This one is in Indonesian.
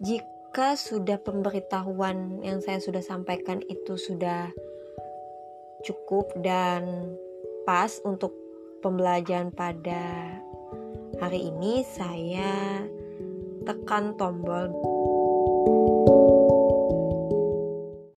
jika sudah pemberitahuan yang saya sudah sampaikan itu sudah cukup dan pas untuk pembelajaran pada hari ini saya tekan tombol